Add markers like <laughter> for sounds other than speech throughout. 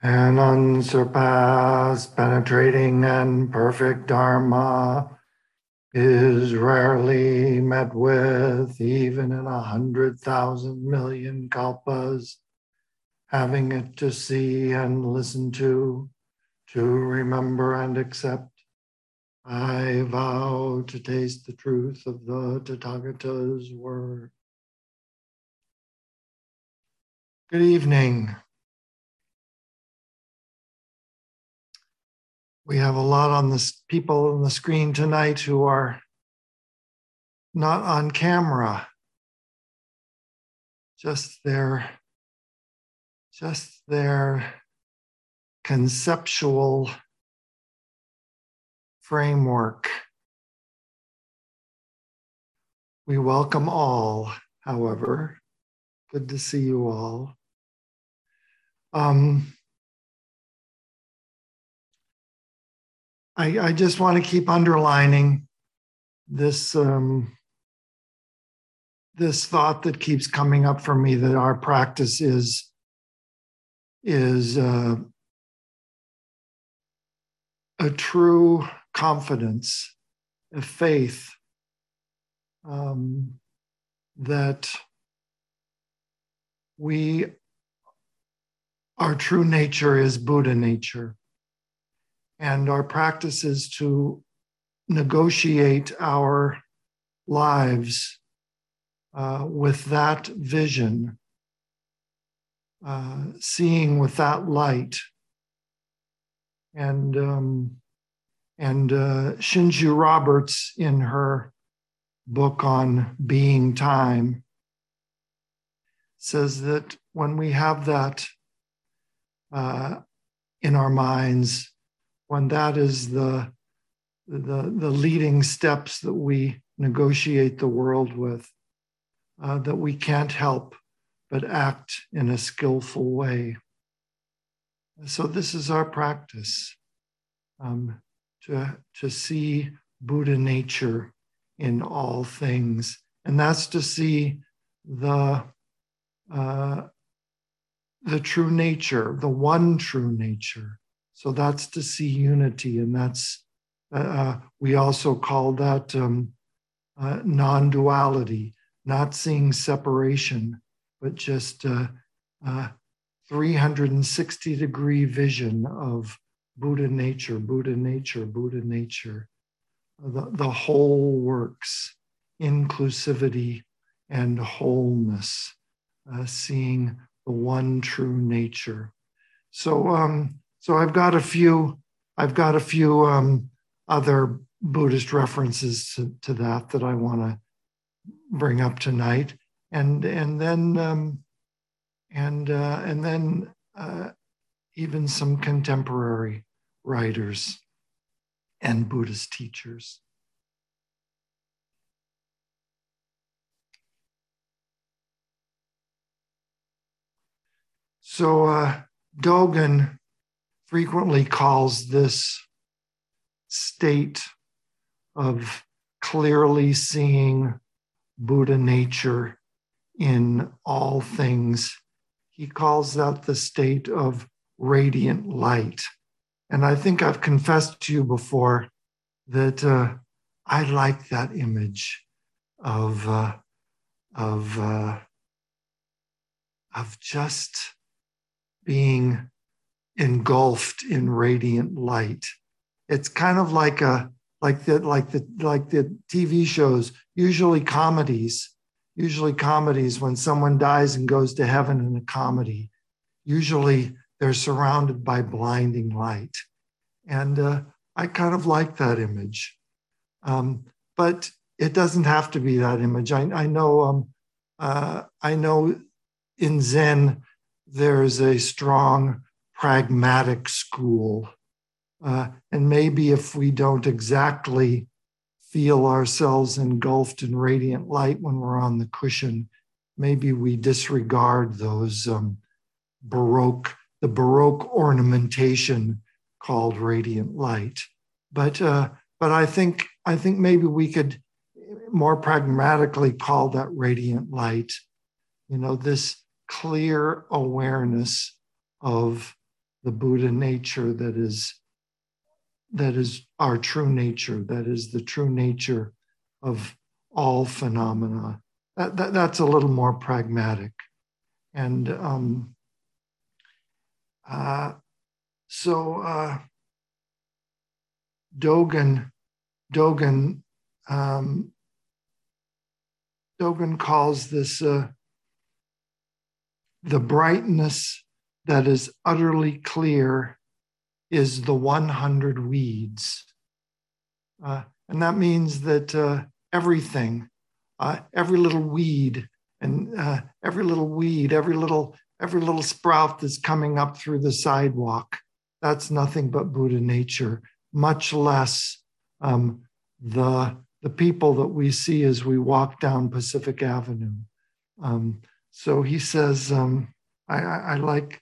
An unsurpassed, penetrating, and perfect Dharma is rarely met with, even in a hundred thousand million kalpas. Having it to see and listen to, to remember and accept, I vow to taste the truth of the Tathagata's word. Good evening. We have a lot on this people on the screen tonight who are not on camera. Just their just their conceptual framework. We welcome all, however. Good to see you all. Um, I, I just want to keep underlining this um, this thought that keeps coming up for me that our practice is is uh, a true confidence, a faith um, that we our true nature is Buddha nature and our practice is to negotiate our lives uh, with that vision, uh, seeing with that light. And um, and uh, Shinshu Roberts, in her book on being time, says that when we have that uh, in our minds, when that is the, the, the leading steps that we negotiate the world with, uh, that we can't help but act in a skillful way. So, this is our practice um, to, to see Buddha nature in all things. And that's to see the, uh, the true nature, the one true nature so that's to see unity, and that's uh, uh, we also call that um, uh, non-duality, not seeing separation, but just uh, uh 360 degree vision of Buddha nature, Buddha nature, Buddha nature. The, the whole works, inclusivity and wholeness, seeing the one true nature. So um, so I've got a few. I've got a few um, other Buddhist references to, to, that that I want to bring up tonight, and and then um, and uh, and then uh, even some contemporary writers and Buddhist teachers. So uh, Dogen frequently calls this state of clearly seeing Buddha nature in all things. He calls that the state of radiant light. And I think I've confessed to you before that uh, I like that image of, uh, of, uh, of just being engulfed in radiant light. It's kind of like a like the like the like the TV shows, usually comedies, usually comedies when someone dies and goes to heaven in a comedy, usually they're surrounded by blinding light. And uh, I kind of like that image. Um, but it doesn't have to be that image. I, I know um, uh, I know in Zen there's a strong pragmatic school. Uh, and maybe if we don't exactly feel ourselves engulfed in radiant light when we're on the cushion, maybe we disregard those um, Baroque, the Baroque ornamentation called radiant light. But uh, but I think I think maybe we could more pragmatically call that radiant light. You know, this clear awareness of the Buddha nature that is that is our true nature, that is the true nature of all phenomena. That, that that's a little more pragmatic. And um, uh, so uh, Dogen, Dogen, um, Dogen calls this uh, the brightness that is utterly clear is the 100 weeds. Uh, and that means that uh, everything, uh, every little weed, and uh, every little weed, every little every little sprout that's coming up through the sidewalk, that's nothing but Buddha nature. Much less um, the the people that we see as we walk down Pacific Avenue. Um, so he says, um, I, I, I, like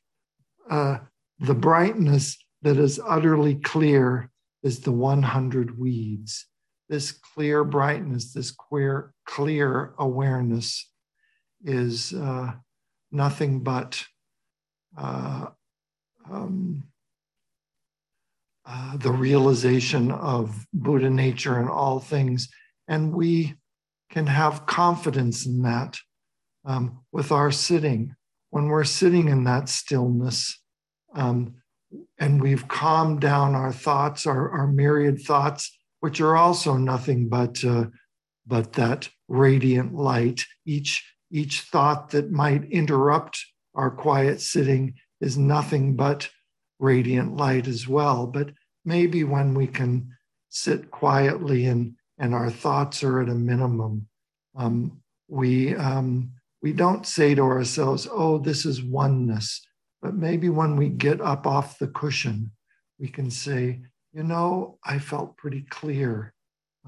uh, the brightness that is utterly clear is the 100 weeds. This clear brightness, this queer, clear awareness is uh, nothing but uh, um, uh, the realization of Buddha nature in all things. And we can have confidence in that um, with our sitting. When we're sitting in that stillness um, and we've calmed down our thoughts, our, our myriad thoughts, which are also nothing but, uh, but that radiant light. Each each thought that might interrupt our quiet sitting is nothing but radiant light as well. But maybe when we can sit quietly and, and our thoughts are at a minimum, um, we, um, we don't say to ourselves, oh, this is oneness. But maybe when we get up off the cushion, we can say, you know, I felt pretty clear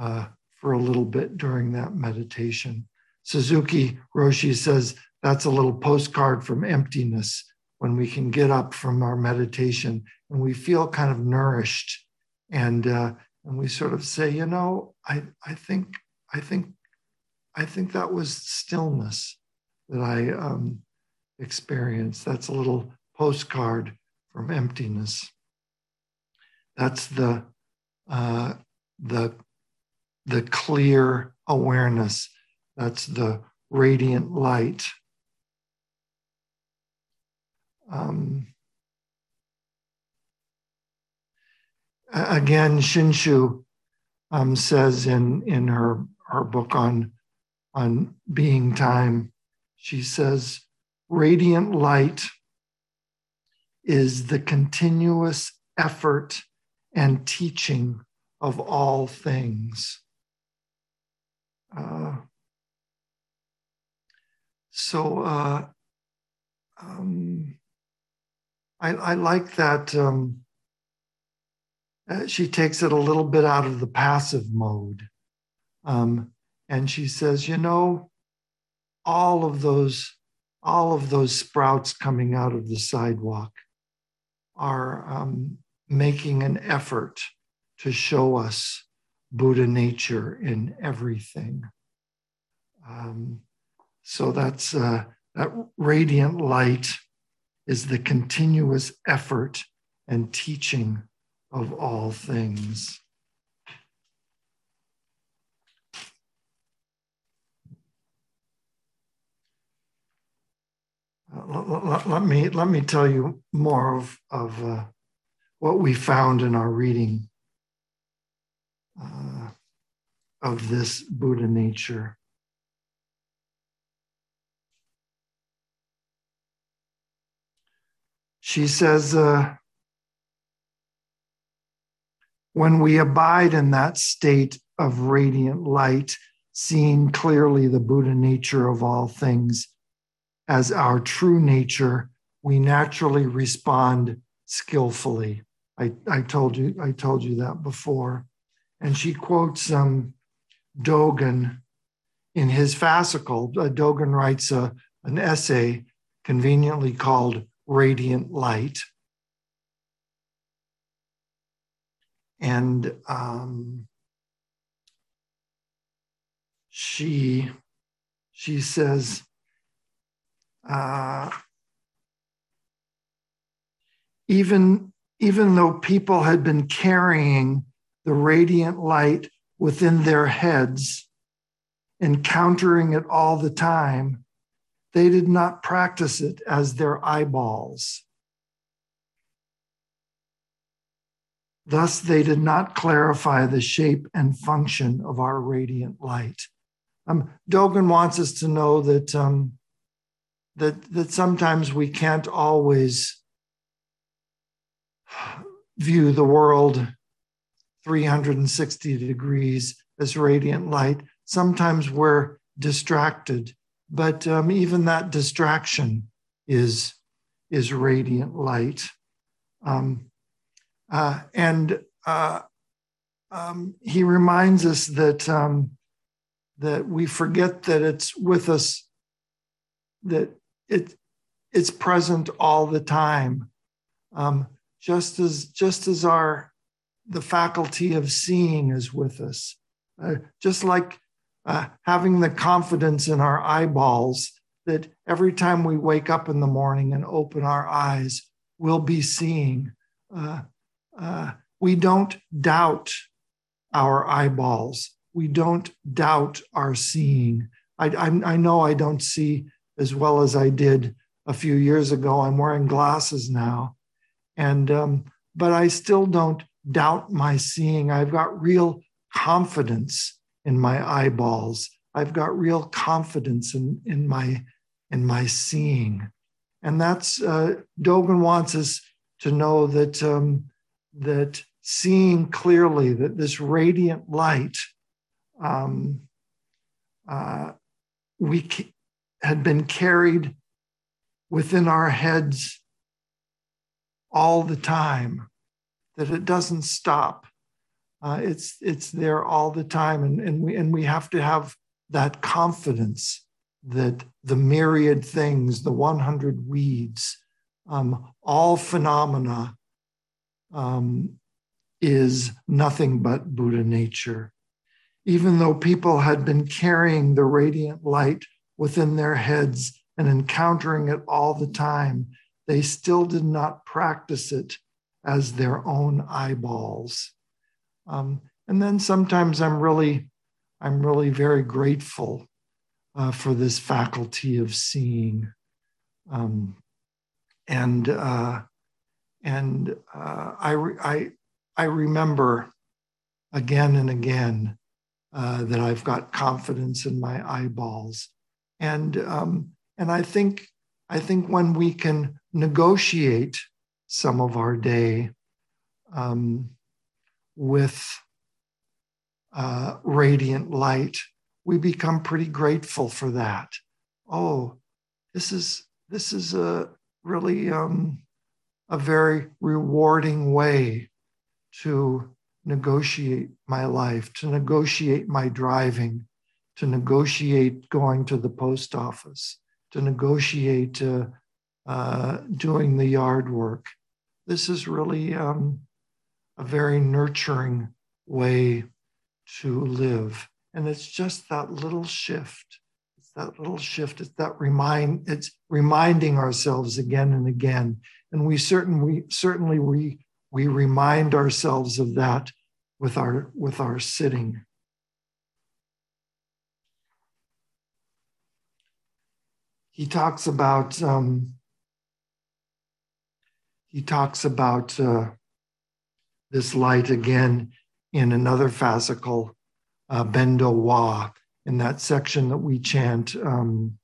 uh, for a little bit during that meditation. Suzuki Roshi says that's a little postcard from emptiness when we can get up from our meditation and we feel kind of nourished and uh, and we sort of say you know i i think i think i think that was stillness that i um, that's a little postcard from emptiness. That's the uh, the the clear awareness. That's the radiant light. Um, again, Shinshu um, says in, in her, her book on, on being time, she says, radiant light is the continuous effort and teaching of all things. Uh, so uh, um, I, I, like that um, uh, she takes it a little bit out of the passive mode. Um, and she says, you know, all of those, all of those sprouts coming out of the sidewalk are um, making an effort to show us Buddha nature in everything. Um, so that's uh, that radiant light is the continuous effort and teaching of all things. Let, let, let, me let me tell you more of of uh, what we found in our reading uh, of this Buddha nature. She says, uh, when we abide in that state of radiant light, seeing clearly the Buddha nature of all things as our true nature, we naturally respond skillfully. I, I told you I told you that before. And she quotes um, Dogen in his fascicle. Uh, Dogen writes a, an essay conveniently called radiant light. And um, she she says, uh, even, even though people had been carrying the radiant light within their heads, encountering it all the time, they did not practice it as their eyeballs. Thus, they did not clarify the shape and function of our radiant light. Um, Dogen wants us to know that, um, that, that sometimes we can't always view the world 360 degrees as radiant light. Sometimes we're distracted, but um, even that distraction is, is radiant light. Um, uh, and uh, um, he reminds us that um, that we forget that it's with us, that it it's present all the time. Um, just as just as our the faculty of seeing is with us, uh, just like uh, having the confidence in our eyeballs that every time we wake up in the morning and open our eyes, we'll be seeing. Uh, uh, we don't doubt our eyeballs. We don't doubt our seeing. I, I, I know I don't see as well as I did a few years ago. I'm wearing glasses now, and um, but I still don't doubt my seeing. I've got real confidence in my eyeballs. I've got real confidence in in my in my seeing, and that's uh, Dogen wants us to know that um, that seeing clearly that this radiant light um, uh, we had been carried within our heads all the time that it doesn't stop uh, it's it's there all the time and, and we and we have to have that confidence that the myriad things the 100 weeds um, all phenomena um, is nothing but Buddha nature. Even though people had been carrying the radiant light within their heads and encountering it all the time, they still did not practice it as their own eyeballs. Um, and then sometimes I'm really, I'm really very grateful uh, for this faculty of seeing. Um, and uh, and uh, I, I, I remember again and again uh, that I've got confidence in my eyeballs, and um, and I think I think when we can negotiate some of our day um, with uh, radiant light, we become pretty grateful for that. Oh, this is this is a really um, a very rewarding way to negotiate my life, to negotiate my driving, to negotiate going to the post office, to negotiate uh, uh, doing the yard work. This is really um, a very nurturing way to live. And it's just that little shift. It's that little shift. It's that remind, it's reminding ourselves again and again and we certainly certainly we we remind ourselves of that with our with our sitting. He talks about um, he talks about uh, this light again in another fascicle, uh, Bendo Wa, in that section that we chant. Um,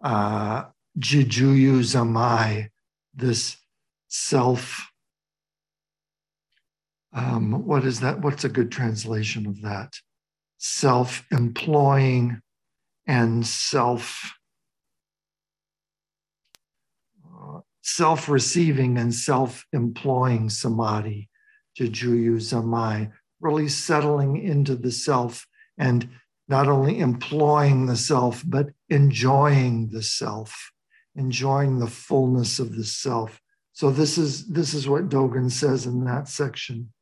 uh, Jijuyu Zanmai, this self. Um, what is that? What's a good translation of that? Self employing and self uh, self receiving and self employing samadhi, Jijuyu Zanmai, really settling into the self and not only employing the self, but enjoying the self enjoying the fullness of the self. So this is this is what Dogen says in that section.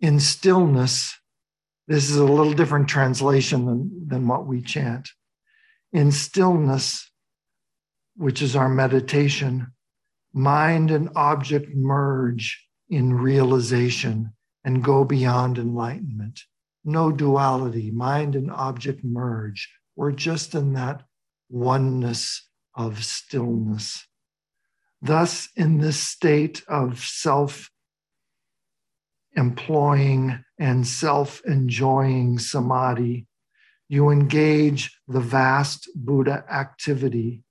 In stillness, this is a little different translation than, than what we chant. In stillness, which is our meditation, mind and object merge in realization and go beyond enlightenment. No duality, mind and object merge. We're just in that oneness of stillness. Thus, in this state of self employing and self enjoying samadhi, you engage the vast Buddha activity,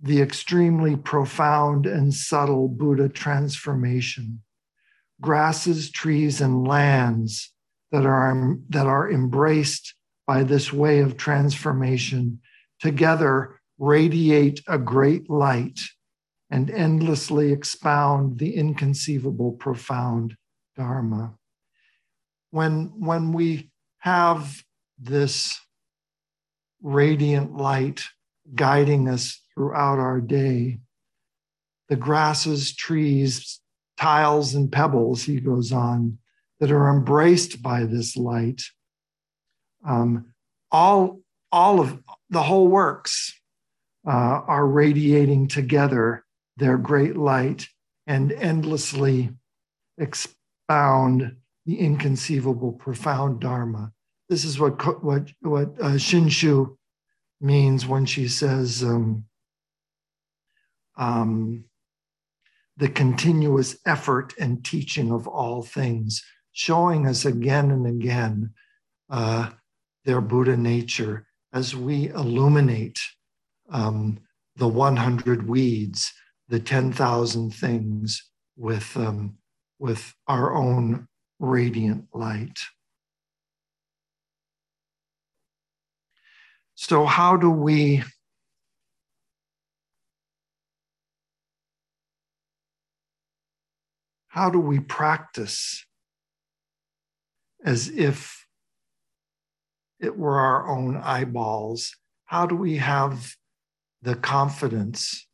the extremely profound and subtle Buddha transformation. Grasses, trees, and lands that are, that are embraced by this way of transformation together radiate a great light and endlessly expound the inconceivable profound Dharma. When, when we have this radiant light guiding us throughout our day, the grasses, trees, tiles, and pebbles, he goes on, that are embraced by this light, um, all, all of the whole works uh, are radiating together their great light and endlessly expound the inconceivable, profound Dharma. This is what what what uh, Shinshu means when she says um, um, the continuous effort and teaching of all things, showing us again and again uh, their Buddha nature as we illuminate um, the 100 weeds the 10,000 things with, um, with our own radiant light. So, how do we how do we practice as if it were our own eyeballs? How do we have the confidence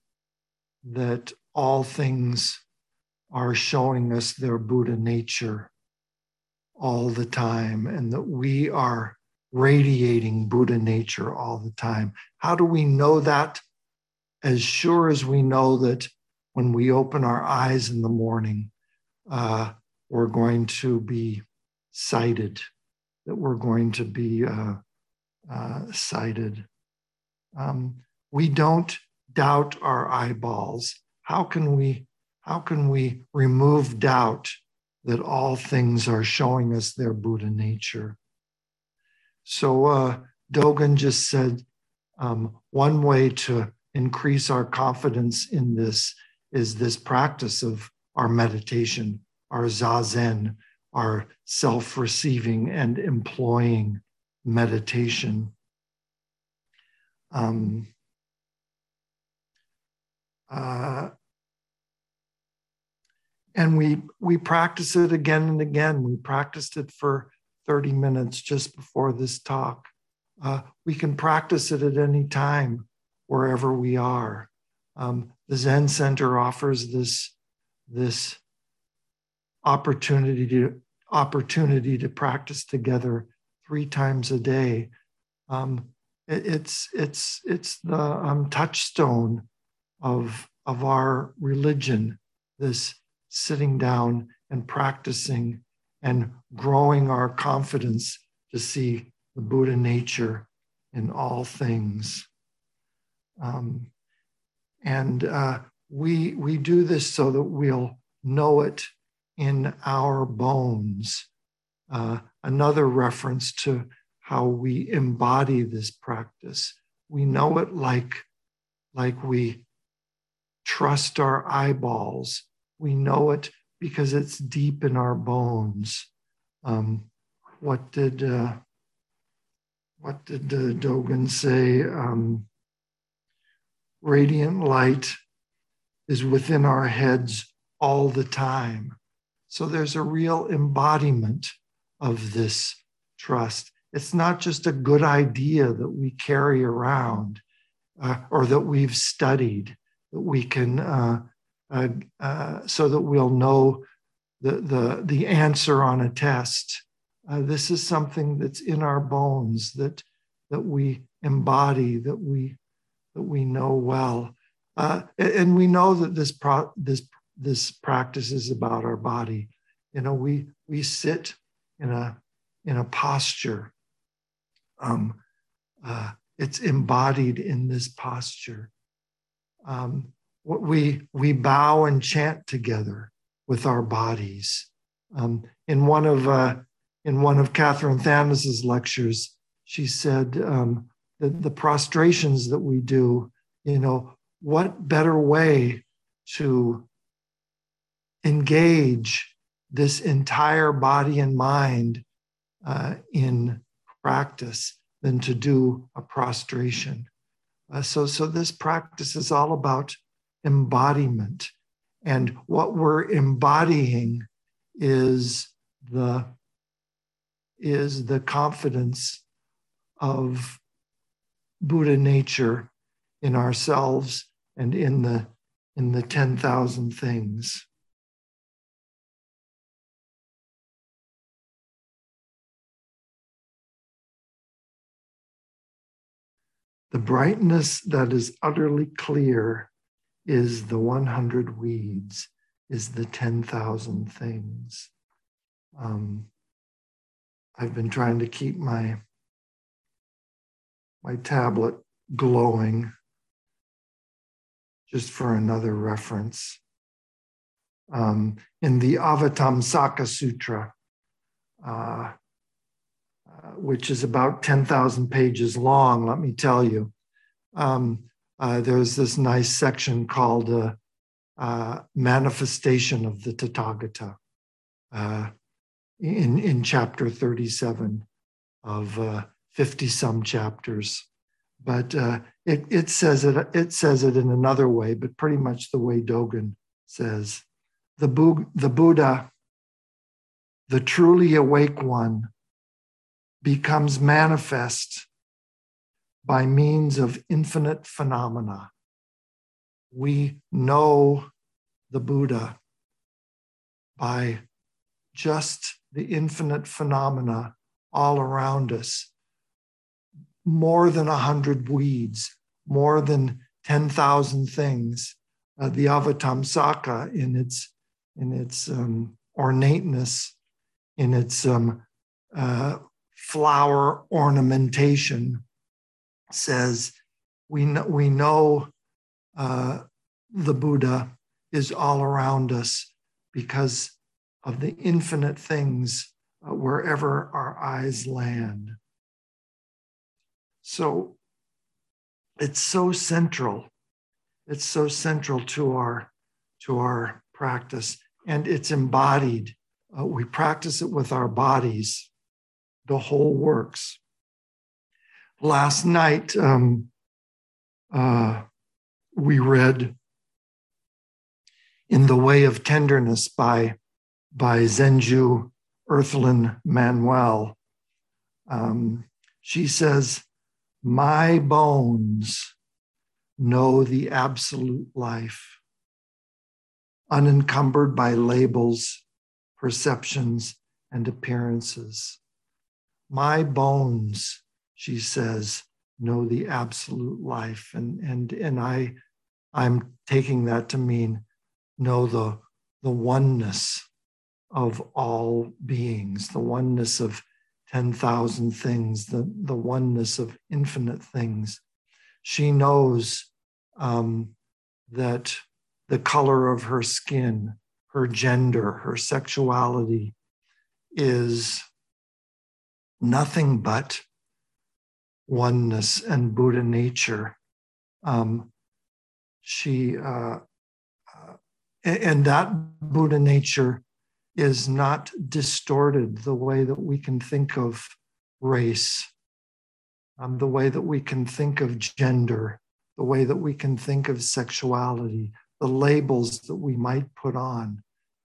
that all things are showing us their Buddha nature all the time and that we are radiating Buddha nature all the time. How do we know that? As sure as we know that when we open our eyes in the morning, uh, we're going to be sighted, that we're going to be uh, uh, sighted. Um, we don't doubt our eyeballs? How can we how can we remove doubt that all things are showing us their Buddha nature? So uh, Dogen just said um, one way to increase our confidence in this is this practice of our meditation, our zazen, our self receiving and employing meditation. Um, uh, and we we practice it again and again. We practiced it for 30 minutes just before this talk. Uh, we can practice it at any time, wherever we are. Um, the Zen Center offers this this opportunity to opportunity to practice together three times a day. Um, it, it's it's it's the um, touchstone of, of our religion, this sitting down and practicing and growing our confidence to see the Buddha nature in all things. Um, and uh, we, we do this so that we'll know it in our bones. Uh, another reference to how we embody this practice. We know it like, like we trust our eyeballs. We know it because it's deep in our bones. Um, what did uh, what did uh, Dogen say? Um, radiant light is within our heads all the time. So there's a real embodiment of this trust. It's not just a good idea that we carry around uh, or that we've studied that we can, uh, uh, so that we'll know the, the, the answer on a test. Uh, this is something that's in our bones that, that we embody, that we, that we know well. uh, and we know that this pro- this this practice is about our body. You know, we we sit in a in a posture. Um, uh, it's embodied in this posture. Um, we we bow and chant together with our bodies. Um, in one of uh, in one of Katherine Thanas's lectures, she said um, that the prostrations that we do, you know, what better way to engage this entire body and mind uh, in practice than to do a prostration. Uh, so, so this practice is all about embodiment, and what we're embodying is the is the confidence of Buddha nature in ourselves and in the in the 10,000 things. The brightness that is utterly clear is the 100 weeds, is the 10,000 things. Um, I've been trying to keep my my tablet glowing just for another reference. Um, in the Avatamsaka Sutra, uh, uh, which is about 10,000 pages long, let me tell you, um, uh, there's this nice section called uh, uh, Manifestation of the Tathagata uh, in, in chapter 37 of 50 some chapters. But uh, it, it says it it says it in another way, but pretty much the way Dogen says. The, Bu- the Buddha, the truly awake one, becomes manifest by means of infinite phenomena. We know the Buddha by just the infinite phenomena all around us more than a hundred weeds, more than 10,000 things. Uh, the Avatamsaka in its, in its um, ornateness, in its um, uh, flower ornamentation, says we know, we know uh, the Buddha is all around us because of the infinite things uh, wherever our eyes land. So it's so central. It's so central to our to our practice, and it's embodied. Uh, we practice it with our bodies. The whole works. Last night, um, uh, we read "In the Way of Tenderness" by by Zenju Earthlyn Manuel. Um, she says my bones know the absolute life, unencumbered by labels, perceptions, and appearances. My bones, she says, know the absolute life. And, and, and I, I'm taking that to mean know the, the oneness of all beings, the oneness of 10,000 things, the, the oneness of infinite things. She knows um, that the color of her skin, her gender, her sexuality is nothing but oneness and Buddha nature. Um, she uh, uh, and that Buddha nature is not distorted the way that we can think of race, um, the way that we can think of gender, the way that we can think of sexuality, the labels that we might put on.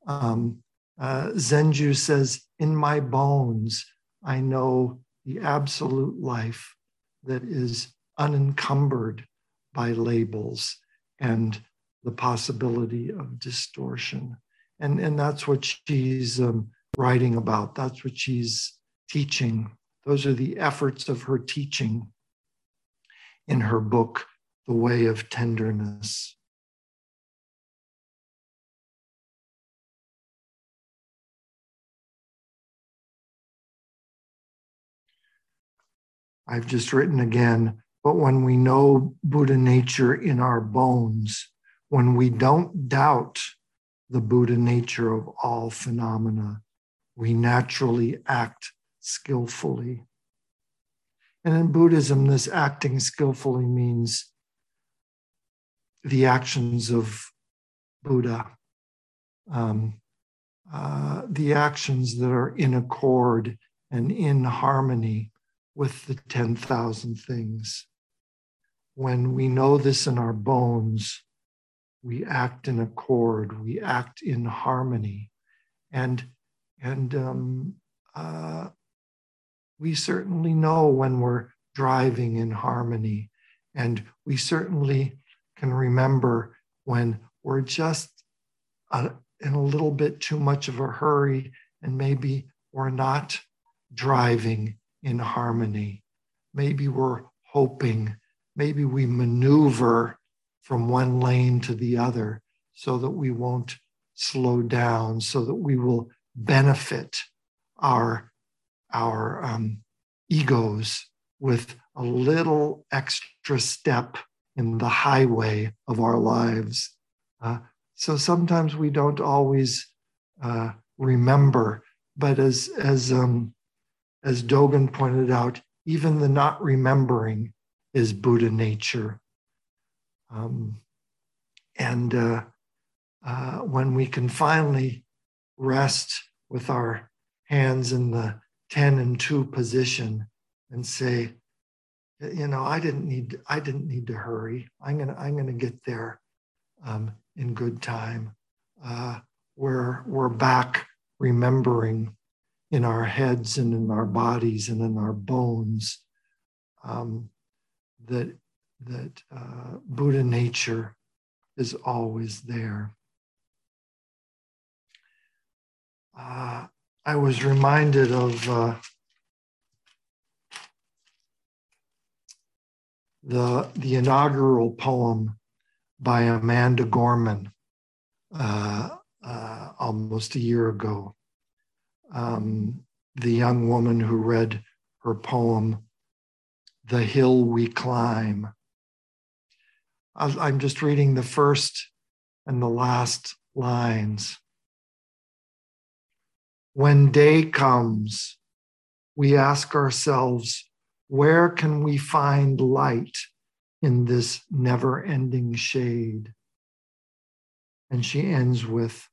Um, uh, Zenju says, In my bones, I know the absolute life that is unencumbered by labels and the possibility of distortion. And and that's what she's um, writing about. That's what she's teaching. Those are the efforts of her teaching in her book the way of tenderness I've just written again, but when we know Buddha nature in our bones, when we don't doubt the Buddha nature of all phenomena, we naturally act skillfully. And in Buddhism, this acting skillfully means the actions of Buddha, um, uh, the actions that are in accord and in harmony with the 10,000 things. When we know this in our bones, we act in accord, we act in harmony. And, and um, uh, we certainly know when we're driving in harmony. And we certainly can remember when we're just a, in a little bit too much of a hurry and maybe we're not driving in harmony. Maybe we're hoping, maybe we maneuver from one lane to the other so that we won't slow down, so that we will benefit our, our um, egos with a little extra step in the highway of our lives. Uh, so sometimes we don't always uh, remember, but as as um, as Dogen pointed out, even the not remembering is Buddha nature. Um, and uh, uh, when we can finally rest with our hands in the 10 and 2 position and say, you know, I didn't need I didn't need to hurry. I'm gonna I'm gonna get there um, in good time. Uh, we're we're back remembering in our heads and in our bodies and in our bones um, that that uh, Buddha nature is always there. Uh, I was reminded of uh, the, the inaugural poem by Amanda Gorman uh, uh, almost a year ago. Um, the young woman who read her poem, The Hill We Climb. I'm just reading the first and the last lines. When day comes, we ask ourselves, where can we find light in this never ending shade? And she ends with,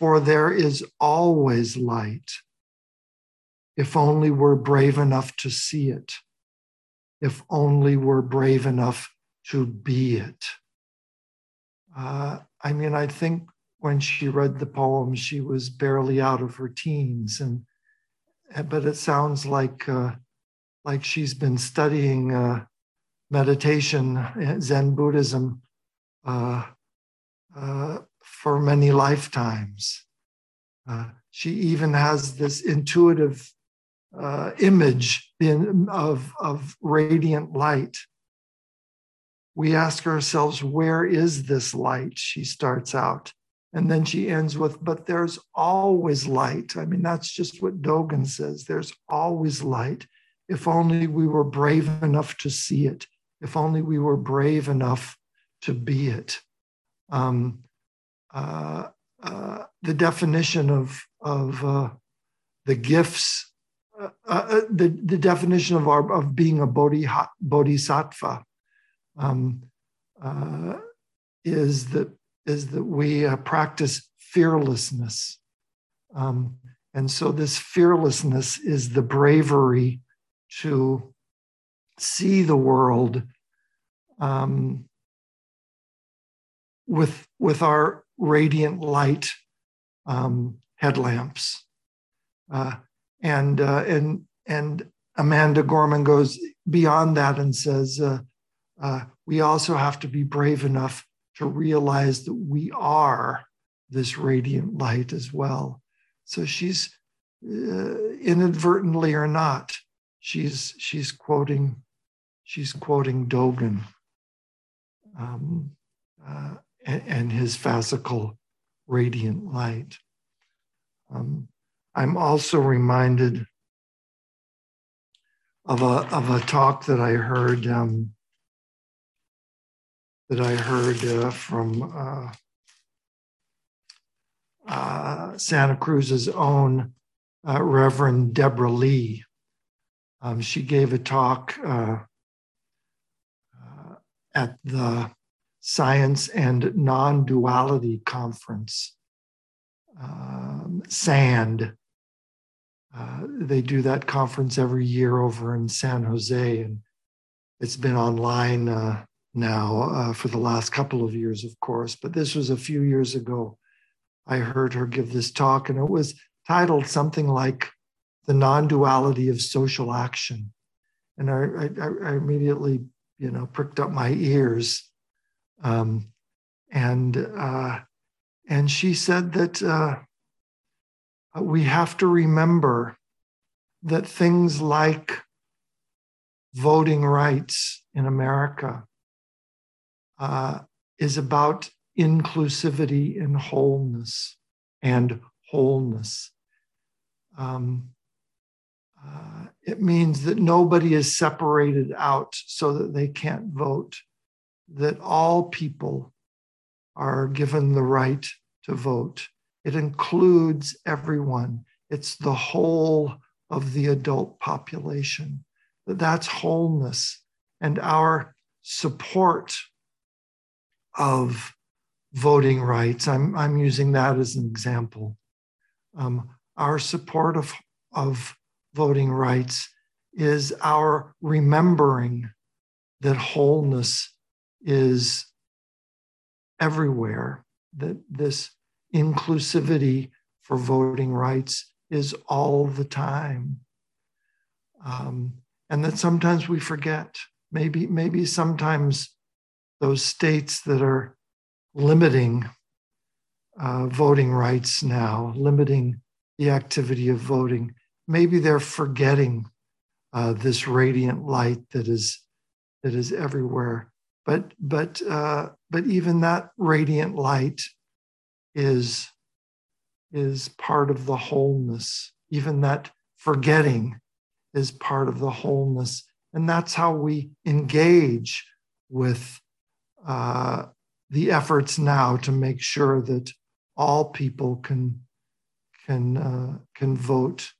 For there is always light, if only we're brave enough to see it, if only we're brave enough to be it. Uh, I mean, I think when she read the poem, she was barely out of her teens, and but it sounds like uh, like she's been studying uh, meditation, uh, Zen Buddhism, uh, uh, for many lifetimes. Uh, she even has this intuitive uh, image in, of, of radiant light. We ask ourselves, where is this light? She starts out. And then she ends with, but there's always light. I mean, that's just what Dogen says. There's always light. If only we were brave enough to see it, if only we were brave enough to be it. Um, uh, uh, the definition of, of uh, the gifts, uh, uh, the, the definition of, our, of being a bodhisattva um, is, that, is that we practice fearlessness. Um, and so, this fearlessness is the bravery to see the world um, with with our radiant light um, headlamps, uh, and uh, and and Amanda Gorman goes beyond that and says uh, uh we also have to be brave enough to realize that we are this radiant light as well. So she's uh, inadvertently or not she's she's quoting she's quoting Dogen um, uh, and, and, his fascicle radiant light. Um, I'm also reminded of a of a talk that I heard um, that I heard uh, from uh, uh, Santa Cruz's own uh, Reverend Deborah Lee. Um, she gave a talk uh, uh, at the Science and Non Duality Conference, um, SAND. Uh, they do that conference every year over in San Jose, and it's been online uh, now uh, for the last couple of years, of course. But this was a few years ago. I heard her give this talk, and it was titled something like "The Non-Duality of Social Action," and I, I, I immediately, you know, pricked up my ears, um, and uh, and she said that uh, we have to remember that things like voting rights in America uh, is about inclusivity and wholeness and wholeness. Um, uh, it means that nobody is separated out so that they can't vote, that all people are given the right to vote. It includes everyone, it's the whole of the adult population. That's wholeness. And our support of voting rights, I'm, I'm using that as an example. Um, our support of, of voting rights is our remembering that wholeness is everywhere, that this inclusivity for voting rights is all the time. Um, and that sometimes we forget. Maybe, maybe sometimes those states that are limiting uh, voting rights now, limiting the activity of voting, maybe they're forgetting uh, this radiant light that is that is everywhere. But but uh, but even that radiant light is is part of the wholeness. Even that forgetting is part of the wholeness, and that's how we engage with uh, the efforts now to make sure that all people can can uh, can vote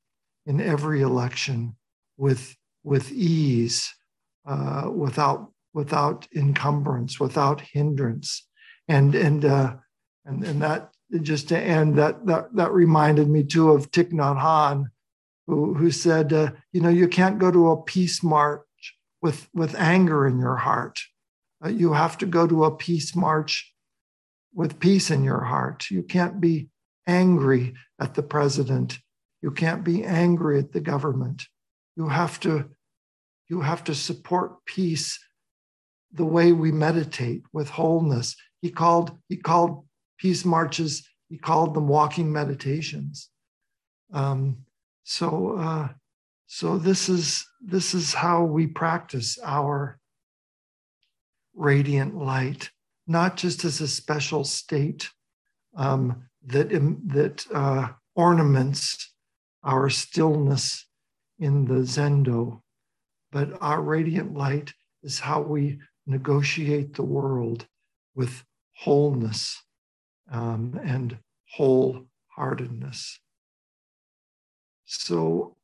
in every election with with ease, uh, without without encumbrance, without hindrance, and and uh, and and that just to end that that that reminded me too of Thich Nhat Hanh, who who said, uh, you know, you can't go to a peace march with with anger in your heart. Uh, you have to go to a peace march with peace in your heart. You can't be angry at the president. You can't be angry at the government. You have to you have to support peace the way we meditate with wholeness. He called he called peace marches. He called them walking meditations. Um, so uh, so this is this is how we practice our radiant light, not just as a special state um, that, that uh, ornaments our stillness in the Zendo, but our radiant light is how we negotiate the world with wholeness um, and wholeheartedness. So,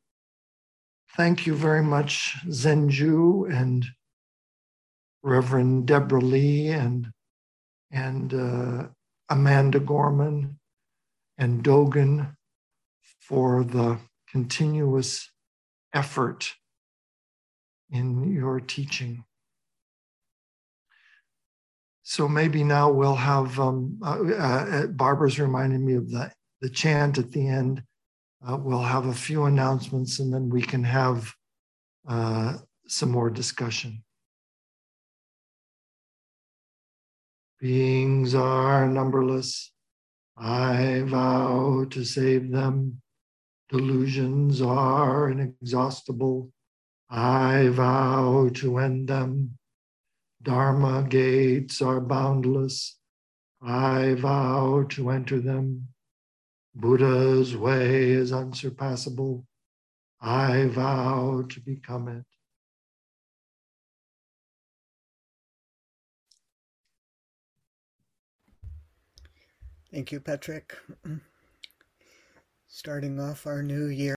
thank you very much, Zenju and Reverend Deborah Lee and and uh, Amanda Gorman and Dogen for the continuous effort in your teaching. So maybe now we'll have um, uh, uh, Barbara's reminded me of the the chant at the end. Uh, we'll have a few announcements and then we can have uh, some more discussion. Beings are numberless. I vow to save them. Delusions are inexhaustible. I vow to end them. Dharma gates are boundless. I vow to enter them. Buddha's way is unsurpassable. I vow to become it. Thank you, Patrick. <clears throat> Starting off our new year.